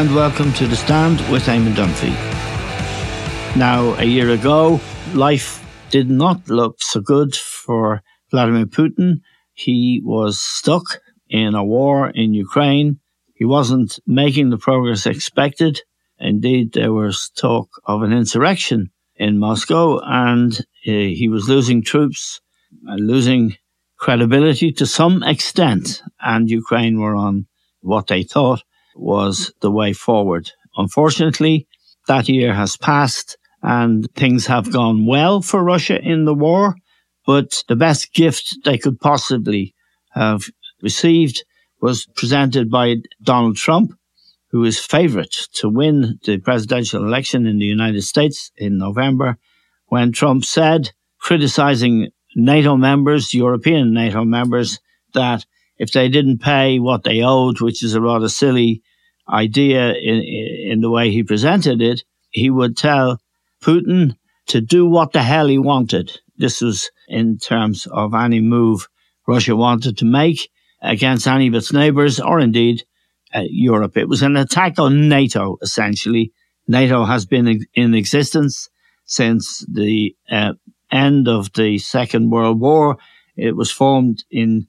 And welcome to The Stand with Eamon Dunphy. Now, a year ago, life did not look so good for Vladimir Putin. He was stuck in a war in Ukraine. He wasn't making the progress expected. Indeed, there was talk of an insurrection in Moscow, and uh, he was losing troops, uh, losing credibility to some extent, and Ukraine were on what they thought was the way forward. Unfortunately, that year has passed and things have gone well for Russia in the war, but the best gift they could possibly have received was presented by Donald Trump, who is favorite to win the presidential election in the United States in November, when Trump said, criticizing NATO members, European NATO members, that if they didn't pay what they owed, which is a rather silly idea in, in the way he presented it, he would tell Putin to do what the hell he wanted. This was in terms of any move Russia wanted to make against any of its neighbors or indeed uh, Europe. It was an attack on NATO, essentially. NATO has been in existence since the uh, end of the Second World War. It was formed in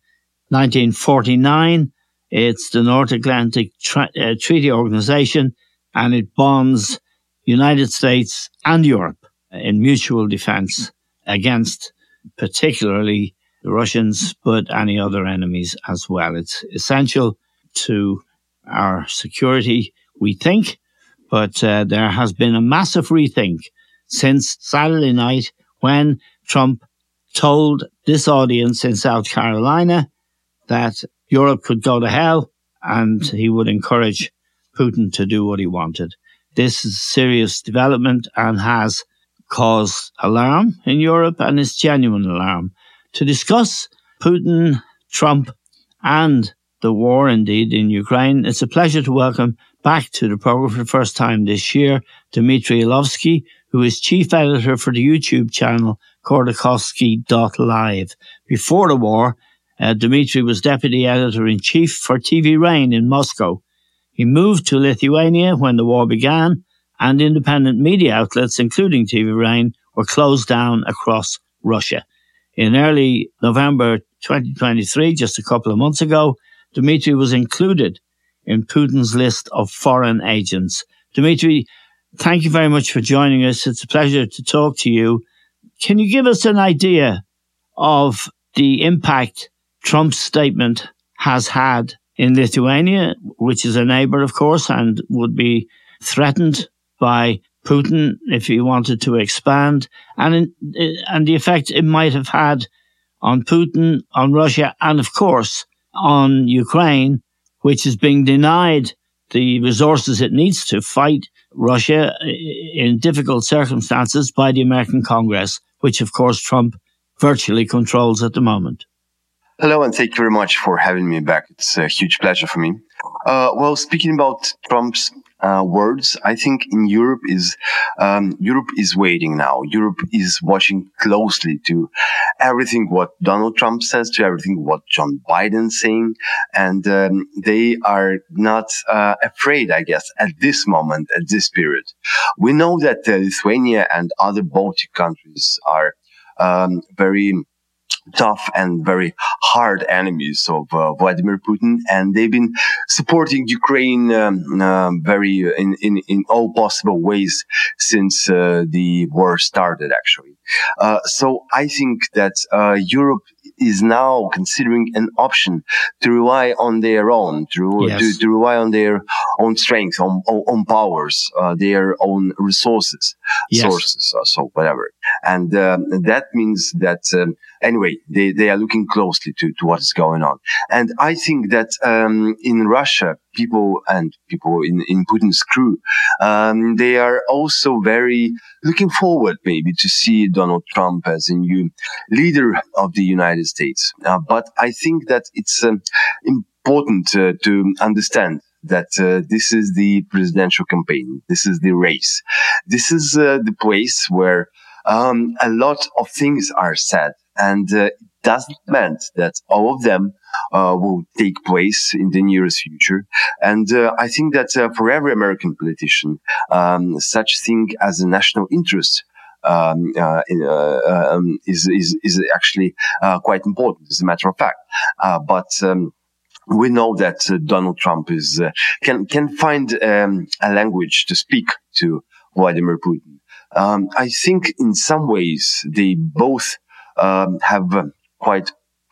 1949. It's the North Atlantic uh, Treaty Organization and it bonds United States and Europe in mutual defense against particularly the Russians, but any other enemies as well. It's essential to our security, we think, but uh, there has been a massive rethink since Saturday night when Trump told this audience in South Carolina that Europe could go to hell and he would encourage Putin to do what he wanted. This is serious development and has caused alarm in Europe and is genuine alarm. To discuss Putin, Trump, and the war indeed in Ukraine, it's a pleasure to welcome back to the program for the first time this year Dmitry Elovsky, who is chief editor for the YouTube channel Khodorkovsky.live. Before the war, uh, Dmitry was deputy editor in chief for TV Rain in Moscow. He moved to Lithuania when the war began, and independent media outlets, including TV Rain, were closed down across Russia. In early November 2023, just a couple of months ago, Dmitry was included in Putin's list of foreign agents. Dmitry, thank you very much for joining us. It's a pleasure to talk to you. Can you give us an idea of the impact Trump's statement has had in Lithuania, which is a neighbor, of course, and would be threatened by Putin if he wanted to expand, and in, eh, and the effect it might have had on Putin, on Russia, and of course on Ukraine, which is being denied the resources it needs to fight Russia eh, in difficult circumstances by the American Congress, which of course Trump virtually controls at the moment. Hello, and thank you very much for having me back. It's a huge pleasure for me. Uh, well, speaking about Trump's uh, words, I think in Europe is um, Europe is waiting now. Europe is watching closely to everything what Donald Trump says, to everything what John Biden's saying, and um, they are not uh, afraid, I guess, at this moment, at this period. We know that Lithuania and other Baltic countries are um, very tough and very hard enemies of uh, Vladimir Putin, and they've been supporting Ukraine um, uh, very in, in in all possible ways since uh, the war started. Actually, uh, so I think that uh, Europe is now considering an option to rely on their own, to, yes. to, to, rely on their own strength, on, on powers, uh, their own resources, yes. sources, uh, so whatever. And um, that means that, um, anyway, they, they are looking closely to, to what is going on. And I think that um, in Russia, people and people in, in Putin's crew, um, they are also very looking forward maybe to see Donald Trump as a new leader of the United States. Uh, but I think that it's um, important uh, to understand that uh, this is the presidential campaign. This is the race. This is uh, the place where um, a lot of things are said and uh, it doesn't mean that all of them uh, will take place in the nearest future. And uh, I think that uh, for every American politician, um, such thing as a national interest um, uh, uh, um, is, is, is actually uh, quite important, as a matter of fact. but um, we know that Donald Trump is can can find um, a language to speak to Vladimir Putin. Um, I think in some ways they both um, have quite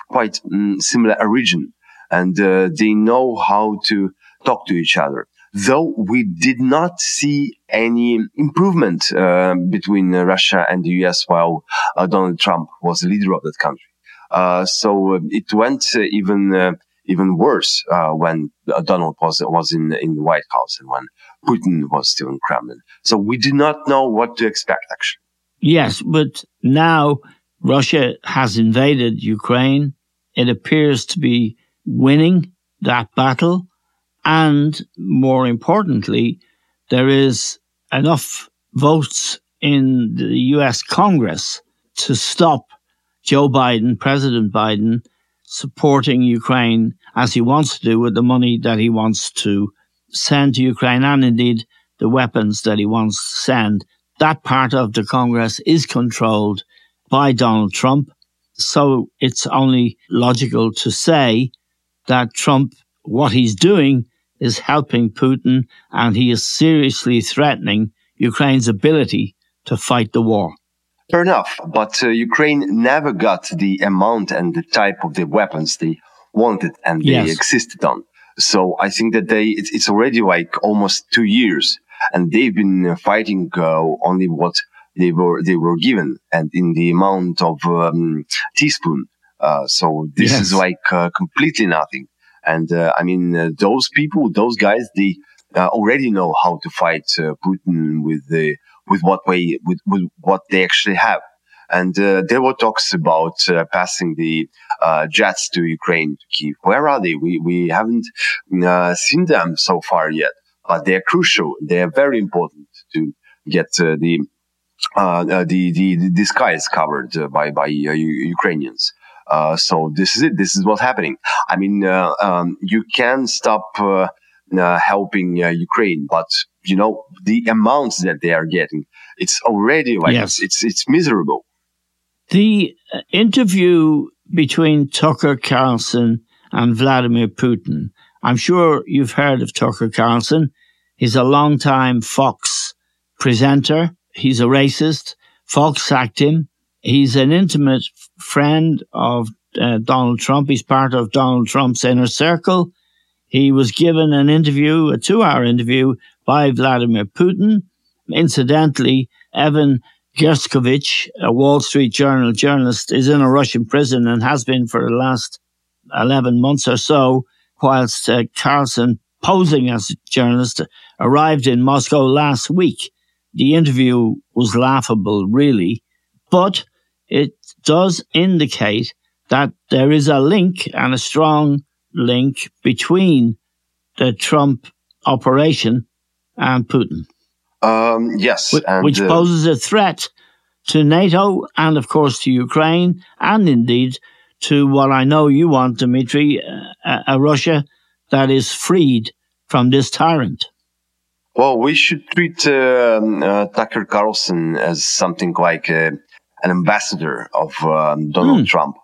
quite um, similar origin, and uh, they know how to talk to each other. Though we did not see any improvement uh, between Russia and the US while uh, Donald Trump was the leader of that country. Uh, so uh, it went uh, even even worse when Donald was was in in the White House and when Putin was still in Kremlin. So we did not know what to expect actually. Yes, but now Russia has invaded Ukraine. It appears to be winning that battle. And more importantly, there is enough votes in the US Congress to stop Joe Biden, President Biden, supporting Ukraine as he wants to do with the money that he wants to send to Ukraine and indeed the weapons that he wants to send. That part of the Congress is controlled by Donald Trump. So it's only logical to say that Trump, what he's doing is helping Putin and he is seriously threatening Ukraine's ability to fight the war. Fair enough, but uh, Ukraine never got the amount and the type of the weapons they wanted and they yes. existed on. So I think that they, it's, it's, already like almost two years and they've been fighting uh, only what they were they were given and in the amount of um, teaspoon. Uh, so this yes. is like uh, completely nothing. And uh, I mean, uh, those people, those guys, they uh, already know how to fight uh, Putin with the with what way with, with what they actually have. And there were talks about passing the jets to Ukraine to Kiev. Where are they? We we haven't seen them so far yet, but they're crucial. They are very important to get the the, the, the sky is covered uh, by, by Ukrainians. Uh, so this is it. This is what's happening. I mean, uh, um, you can stop uh, helping Ukraine, but you know the amounts that they are getting. It's already like yes. it's, it's it's miserable. The interview between Tucker Carlson and Vladimir Putin. I'm sure you've heard of Tucker Carlson. He's a long-time Fox presenter. He's a racist. Fox sacked him. He's an intimate friend of uh, Donald Trump. He's part of Donald Trump's inner circle. He was given an interview, a two hour interview by Vladimir Putin. Incidentally, Evan Gershkovich, a Wall Street Journal journalist, is in a Russian prison and has been for the last 11 months or so, whilst uh, Carlson, posing as a journalist, arrived in Moscow last week the interview was laughable, really, but it does indicate that there is a link and a strong link between the Trump operation and Putin. Um, yes. Which, and, which uh, poses a threat to NATO and, of course, to Ukraine and indeed to what I know you want, Dmitry, uh, a Russia that is freed from this tyrant. Well, we should treat uh, uh, Tucker Carlson as something like uh, an ambassador of um, Donald mm. Trump.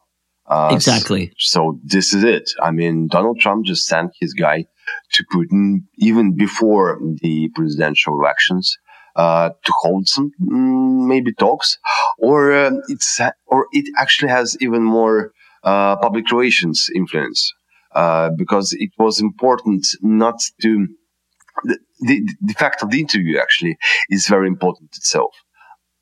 Uh, exactly. So, so this is it. I mean, Donald Trump just sent his guy to Putin even before the presidential elections. Uh, to hold some mm, maybe talks, or uh, it's or it actually has even more uh, public relations influence uh, because it was important not to the, the, the fact of the interview actually is very important itself.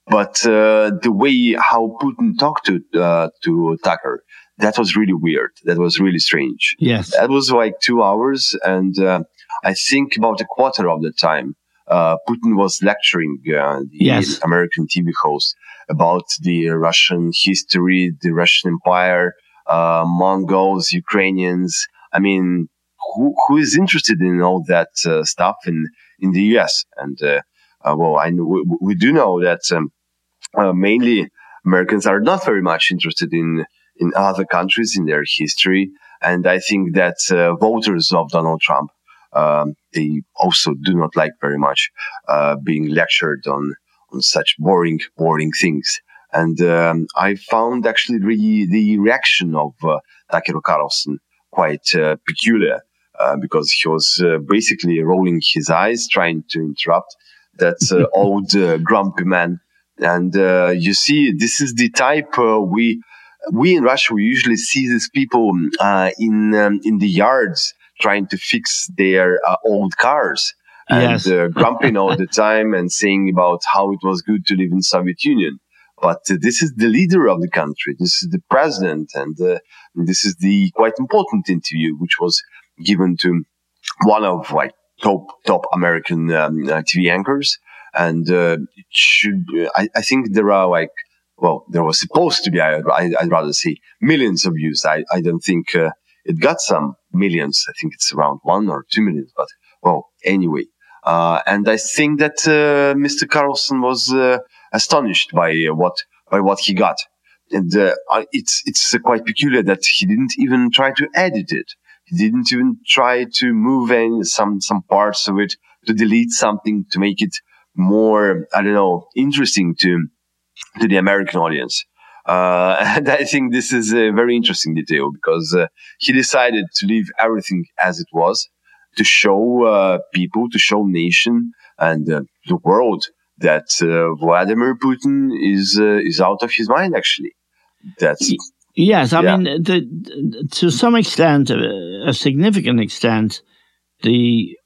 But uh, the way how Putin talked to uh, to Tucker, that was really weird. That was really strange. Yes, that was like two hours, and uh, I think about a quarter of the time, uh, Putin was lecturing uh, the yes. American TV host about the Russian history, the Russian Empire, uh, Mongols, Ukrainians. I mean, who who is interested in all that uh, stuff in in the U.S. and uh, uh, well, I we, we, do know that um, uh, mainly Americans are not very much interested in in other countries in their history, and I think that uh, voters of Donald Trump um, they also do not like very much uh, being lectured on on such boring boring things. And um, I found actually the, the reaction of uh, Tucker Carlson quite uh, peculiar uh, because he was uh, basically rolling his eyes, trying to interrupt that uh, old uh, grumpy man. And you see, this is the type we we in Russia we usually see these people in um, in the yards trying to fix their old cars and yes. grumping all the time and saying about how it was good to live in Soviet Union but uh, this is the leader of the country. This is the president. And uh, this is the quite important interview, which was given to one of like top, top American um, uh, TV anchors. And uh, it should, I, I, think there are like, well, there was supposed to be, I, would rather say millions of views. I, I don't think uh, it got some millions. I think it's around one or two millions, but well, anyway. Uh, and I think that Mr. Carlson was astonished by uh, what by what he got. And uh, it's it's quite peculiar that he didn't even try to edit it. Didn't even try to move in some some parts of it to delete something to make it more I don't know interesting to to the American audience. Uh, and I think this is a very interesting detail because uh, he decided to leave everything as it was to show uh, people, to show nation and uh, the world that uh, Vladimir Putin is uh, is out of his mind. Actually, that's yes. I yeah. mean, the, to some extent, uh, a significant extent, the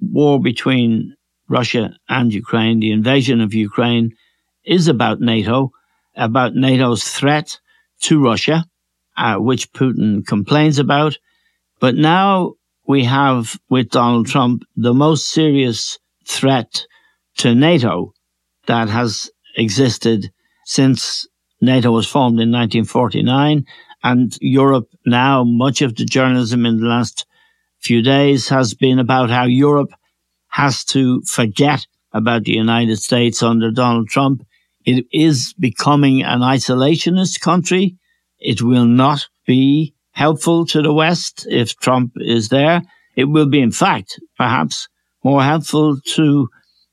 war between Russia and Ukraine, the invasion of Ukraine, is about NATO, about NATO's threat to Russia, uh, which Putin complains about. But now we have with Donald Trump the most serious threat to NATO that has existed since NATO was formed in 1949. And Europe now, much of the journalism in the last few days has been about how Europe has to forget about the United States under Donald Trump. It is becoming an isolationist country. It will not be helpful to the West if Trump is there. It will be, in fact, perhaps more helpful to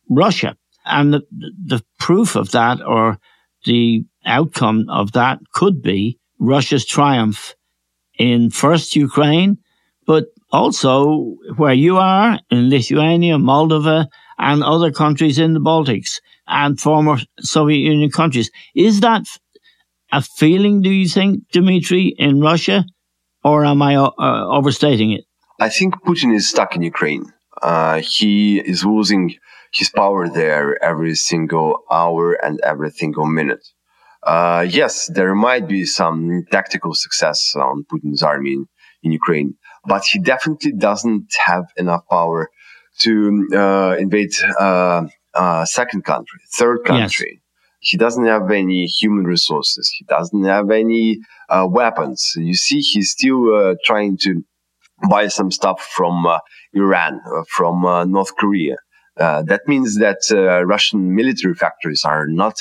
Russia and the, the proof of that or the outcome of that could be Russia's triumph in first Ukraine, but also where you are in Lithuania, Moldova, and other countries in the Baltics and former Soviet Union countries. Is that a feeling, do you think, Dimitri, in Russia, or am I uh, overstating it? I think Putin is stuck in Ukraine. Uh, he is losing his power there every single hour and every single minute. Uh, yes, there might be some tactical success on Putin's army in, in Ukraine, but he definitely doesn't have enough power to uh, invade uh, a second country, third country. Yes. He doesn't have any human resources. He doesn't have any uh, weapons. You see, he's still uh, trying to buy some stuff from uh, Iran, from North Korea. Uh, that means that uh, Russian military factories are not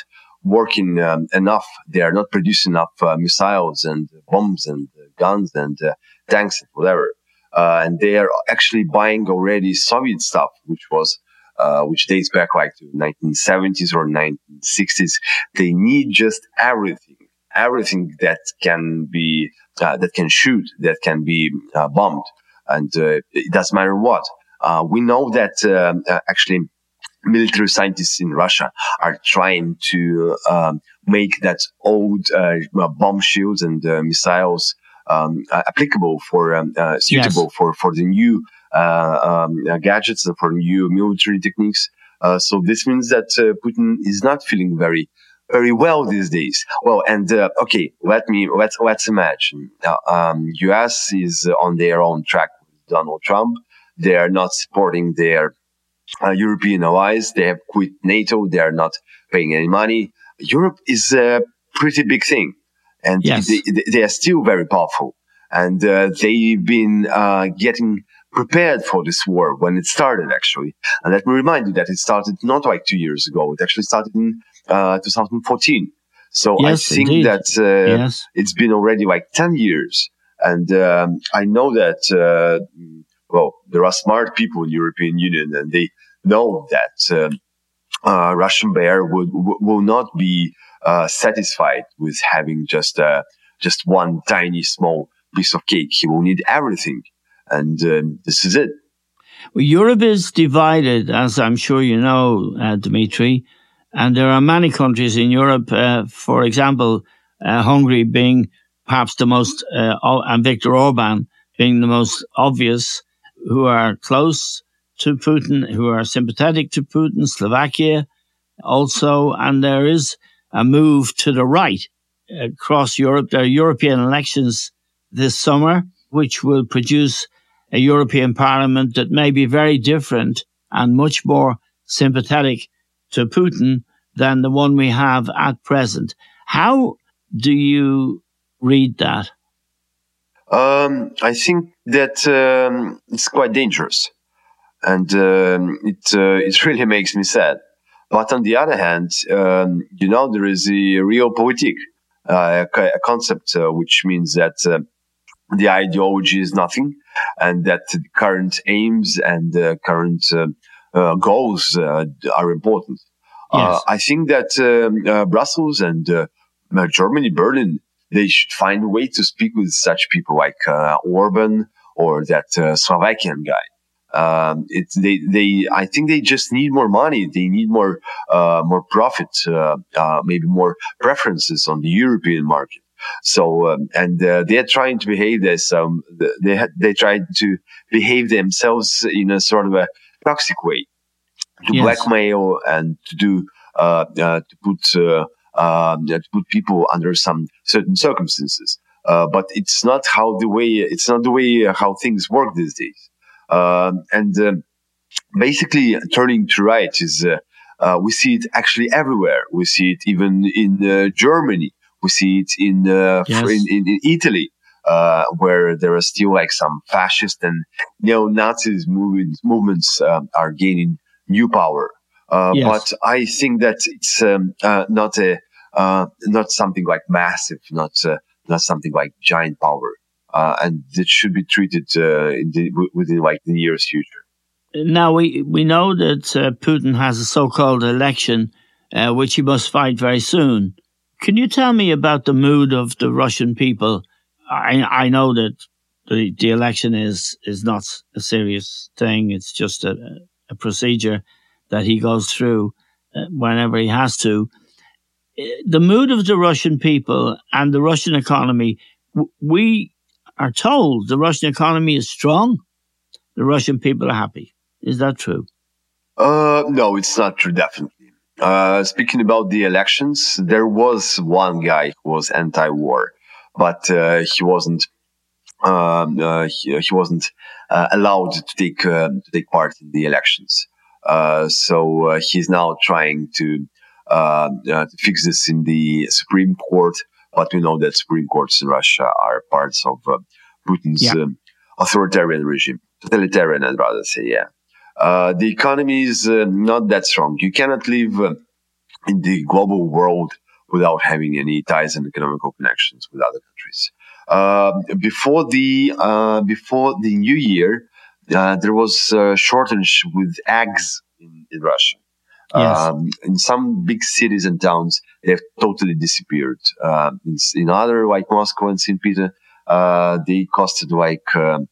working um, enough. They are not producing enough uh, missiles and bombs and guns and uh, tanks and whatever. Uh, and they are actually buying already Soviet stuff, which was which dates back like to 1970s or 1960s. They need just everything, everything that can be that can shoot, that can be bombed, and it doesn't matter what. Uh, we know that um, uh, actually military scientists in Russia are trying to um, make that old uh, bomb shields and missiles um, applicable for um, suitable yes. for for the new um, gadgets and for new military techniques. so this means that Putin is not feeling very very well these days. Well, and uh, okay, let me let's let's imagine. Uh, um, U.S. is on their own track with Donald Trump. They are not supporting their uh, European allies. They have quit NATO. They are not paying any money. Europe is a pretty big thing, and yes. they, they, are still very powerful. And uh, they've been uh, getting prepared for this war when it started, actually. And let me remind you that it started not like two years ago. It actually started in uh, 2014. So yes, I think indeed. that uh, yes. it's been already like 10 years. And um, I know that, uh, well, there are smart people in European Union and they know that um, uh, Russian bear would, will not be uh, satisfied with having just, uh, just one tiny small piece of cake. He will need everything. And um, this is it. Well, Europe is divided, as I'm sure you know, uh, Dmitry. And there are many countries in Europe, uh, for example, uh, Hungary being perhaps the most, uh, and Viktor Orban being the most obvious, who are close to Putin, who are sympathetic to Putin, Slovakia also, and there is a move to the right across Europe. There are European elections this summer, which will produce a European Parliament that may be very different and much more sympathetic to Putin than the one we have at present. How do you read that? Um, I think that um, it's quite dangerous, and um, it uh, it really makes me sad. But on the other hand, um, you know, there is a realpolitik, uh, a concept uh, which means that uh, the ideology is nothing, and that the current aims and the current uh, uh, goals are important. Yes. I think that um, Brussels and Germany, Berlin, they should find a way to speak with such people like uh, Orban or that uh, Slovakian guy. Um, it's they they I think they just need more money. They need more uh, more profit, uh, uh, maybe more preferences on the European market. So um, and uh, they're trying to behave as um, they they try to behave themselves in a sort of a toxic way to yes. blackmail and to do to put um, to put people under some certain circumstances. Uh, but it's not how the way it's not the way how things work these days. Um, and um, basically, turning to right is uh, uh, we see it actually everywhere. We see it even in uh, Germany. We see it in uh, yes. in, in, in, Italy. Uh, where there are still like some fascist and neo-Nazis movements, movements um, are gaining new power. Uh, yes. But I think that it's um, uh, not a uh, not something like massive, not uh, not something like giant power, uh, and it should be treated the, within like the nearest future. Now we we know that Putin has a so-called election, which he must fight very soon. Can you tell me about the mood of the Russian people? I I know that the the election is is not a serious thing. It's just a, a procedure that he goes through uh, whenever he has to. Uh, the mood of the Russian people and the Russian economy, we are told the Russian economy is strong. The Russian people are happy. Is that true? Uh, no, it's not true, definitely. Uh, speaking about the elections, there was one guy who was anti-war, but uh, he wasn't um, uh, he, he, wasn't allowed to take to take part in the elections. Uh, so uh, he's now trying to, uh, to fix this in the Supreme Court. But we know that Supreme Courts in Russia are parts of Putin's yeah. um, authoritarian regime, totalitarian, I'd rather say, yeah. Uh, the economy is uh, not that strong. You cannot live uh, in the global world without having any ties and economical connections with other countries. before the before the new year, uh, there was a shortage with eggs in, in Russia. Yes. Um, in some big cities and towns, they have totally disappeared. Uh, in, in, other, like Moscow and St. Peter, uh, they costed like um,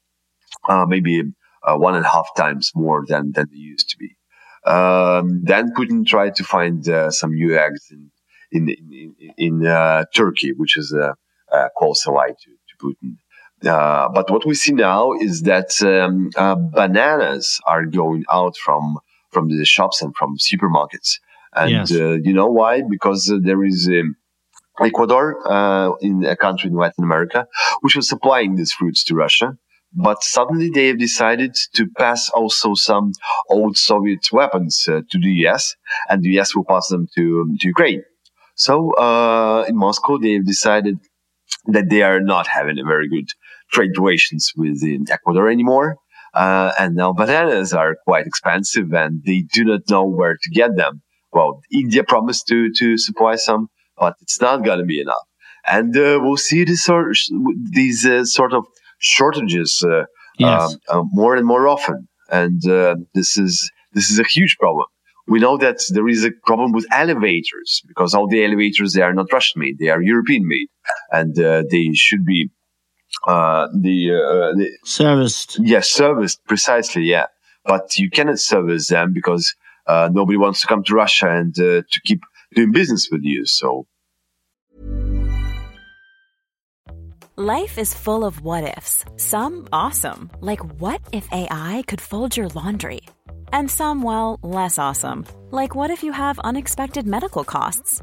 uh, maybe uh, one and a half times more than, than they used to be. Um, then Putin tried to find uh, some new eggs in in in, in uh, Turkey, which is a, a close ally to, to Putin. Uh, but what we see now is that um, uh, bananas are going out from from the shops and from supermarkets, and Yes. uh, you know why? Because uh, there is um, Ecuador, uh, in a country in Latin America, which was supplying these fruits to Russia. But suddenly they have decided to pass also some old Soviet weapons uh, to the US, and the US will pass them to, to Ukraine. So uh, in Moscow, they have decided that they are not having a very good trade relations with Ecuador anymore. Uh, and now bananas are quite expensive and they do not know where to get them. Well, India promised to, to supply some, but it's not going to be enough. And uh, we'll see this sort, these uh, sort of shortages uh, Yes. um, uh, more and more often. And uh, this is this is a huge problem. We know that there is a problem with elevators because all the elevators they are not Russian made; they are European made, and uh, they should be uh, the, uh, the Serviced. yes serviced precisely. Yeah, but you cannot service them because uh, nobody wants to come to Russia and uh, to keep doing business with you. So Life is full of what ifs. Some awesome, like what if AI could fold your laundry? And some, well, less awesome, like what if you have unexpected medical costs?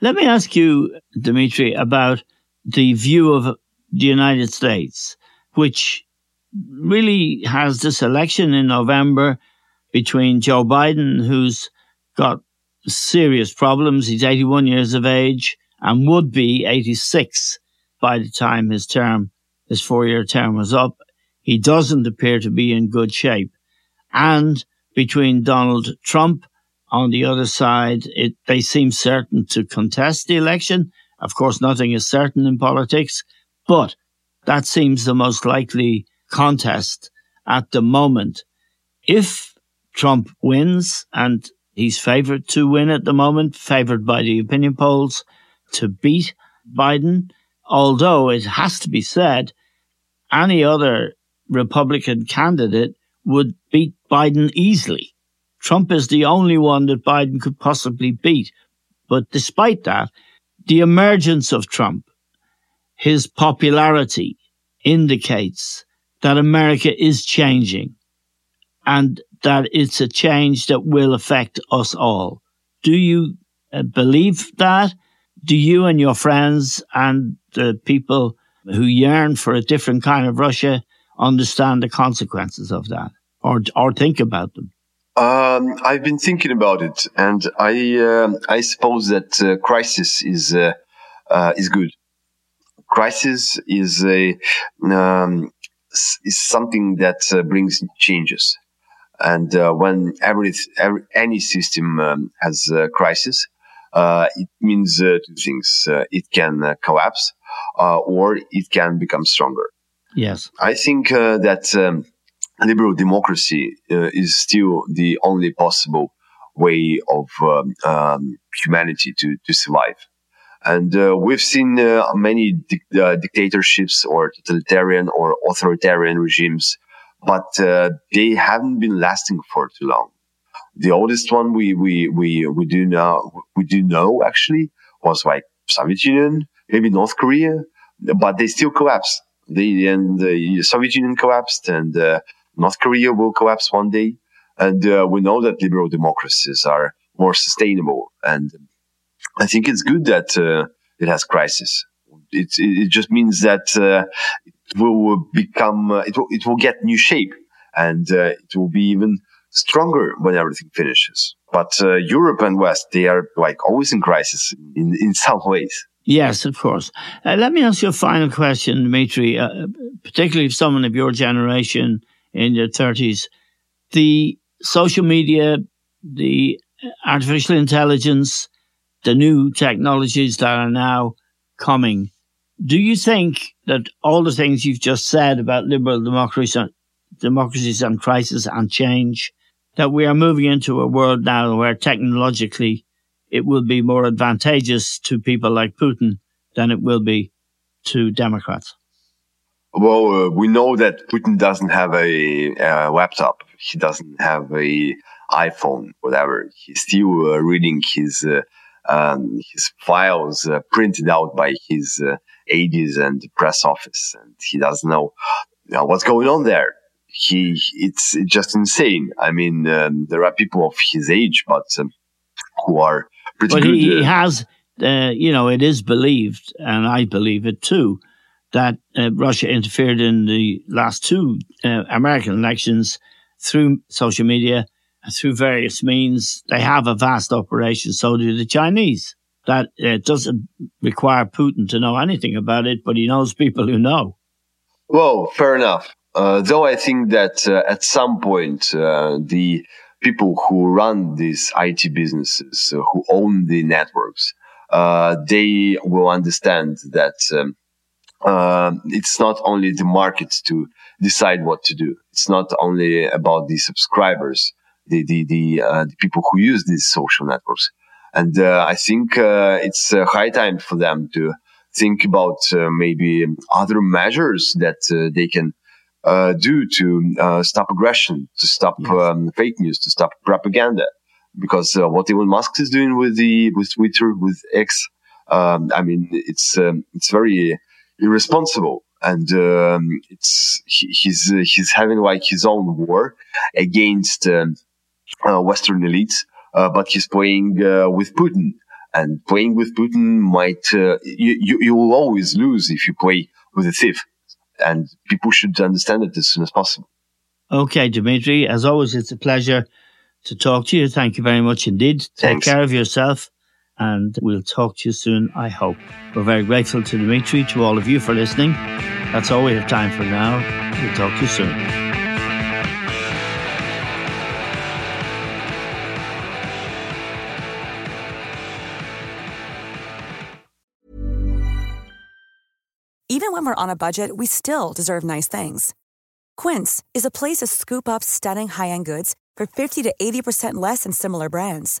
Let me ask you, Dimitri, about the view of the United States, which really has this election in November between Joe Biden, who's got serious problems. He's 81 years of age and would be 86 by the time his term, his four year term was up. He doesn't appear to be in good shape. And between Donald Trump on the other side, it, they seem certain to contest the election. Of course, nothing is certain in politics, but that seems the most likely contest at the moment. If Trump wins, and he's favored to win at the moment, favored by the opinion polls to beat Biden, although it has to be said, any other Republican candidate would beat Biden easily. Trump is the only one that Biden could possibly beat. But despite that, the emergence of Trump, his popularity indicates that America is changing and that it's a change that will affect us all. Do you uh, believe that? Do you and your friends and the people who yearn for a different kind of Russia understand the consequences of that or, or think about them? Um, I've been thinking about it, and I uh, I suppose that uh, crisis is uh, uh is good. Crisis is a um, is something that uh, brings changes, and uh, when every, every, any system um, has a crisis, it means two things: it can collapse, or it can become stronger. Yes, I think that. Liberal democracy uh, is still the only possible way of um, um, humanity to, to survive. And uh, we've seen uh, many di- uh, dictatorships or totalitarian or authoritarian regimes, but uh, they haven't been lasting for too long. The oldest one we, we, we, we do know, we do know actually was like Soviet Union, maybe North Korea, but they still collapsed. They, and the Soviet Union collapsed and uh, North Korea will collapse one day. And uh, we know that liberal democracies are more sustainable. And I think it's good that uh, it has crisis. It, it just means that uh, it will become, uh, it, will, it will get new shape and uh, it will be even stronger when everything finishes. But uh, Europe and West, they are like always in crisis in, in some ways. Yes, of course. Uh, let me ask you a final question, Dmitry. Uh, particularly if someone of your generation in your 30s. The social media, the artificial intelligence, the new technologies that are now coming. Do you think that all the things you've just said about liberal democracy, democracies and crisis and change, that we are moving into a world now where technologically it will be more advantageous to people like Putin than it will be to Democrats? Well, uh, we know that Putin doesn't have a, a, laptop. He doesn't have a iPhone, whatever. He's still uh, reading his uh, um, his files uh, printed out by his uh, aides and press office, and he doesn't know, know, what's going on there. He it's just insane. I mean, um, there are people of his age, but um, who are pretty but good. he, he has, uh, you know, it is believed, and I believe it too that uh, Russia interfered in the last two uh, American elections through social media, through various means. They have a vast operation, so do the Chinese. That uh, doesn't require Putin to know anything about it, but he knows people who know. Well, fair enough. Uh, though I think that uh, at some point, uh, the people who run these IT businesses, who own the networks, they will understand that um, uh, it's not only the market to decide what to do. It's not only about the subscribers, the the the, uh, the people who use these social networks. And uh, I think uh, it's high time for them to think about uh, maybe other measures that uh, they can do to stop aggression, to stop yes. um, fake news, to stop propaganda. Because what Elon Musk is doing with the with Twitter, with X, um, I mean, it's um, it's very irresponsible and um, it's he, he's uh, he's having like his own war against um, uh, Western elites, uh, but he's playing uh, with Putin, and playing with Putin might uh, you, you you will always lose if you play with a thief, and people should understand it as soon as possible. Okay, Dimitri, as always, it's a pleasure to talk to you. Thank you very much indeed. Take Thanks. care of yourself and we'll talk to you soon, I hope. We're very grateful to Dimitri, to all of you for listening. That's all we have time for now. We'll talk to you soon. Even when we're on a budget, we still deserve nice things. Quince is a place to scoop up stunning high end goods for 50 to 80% less than similar brands.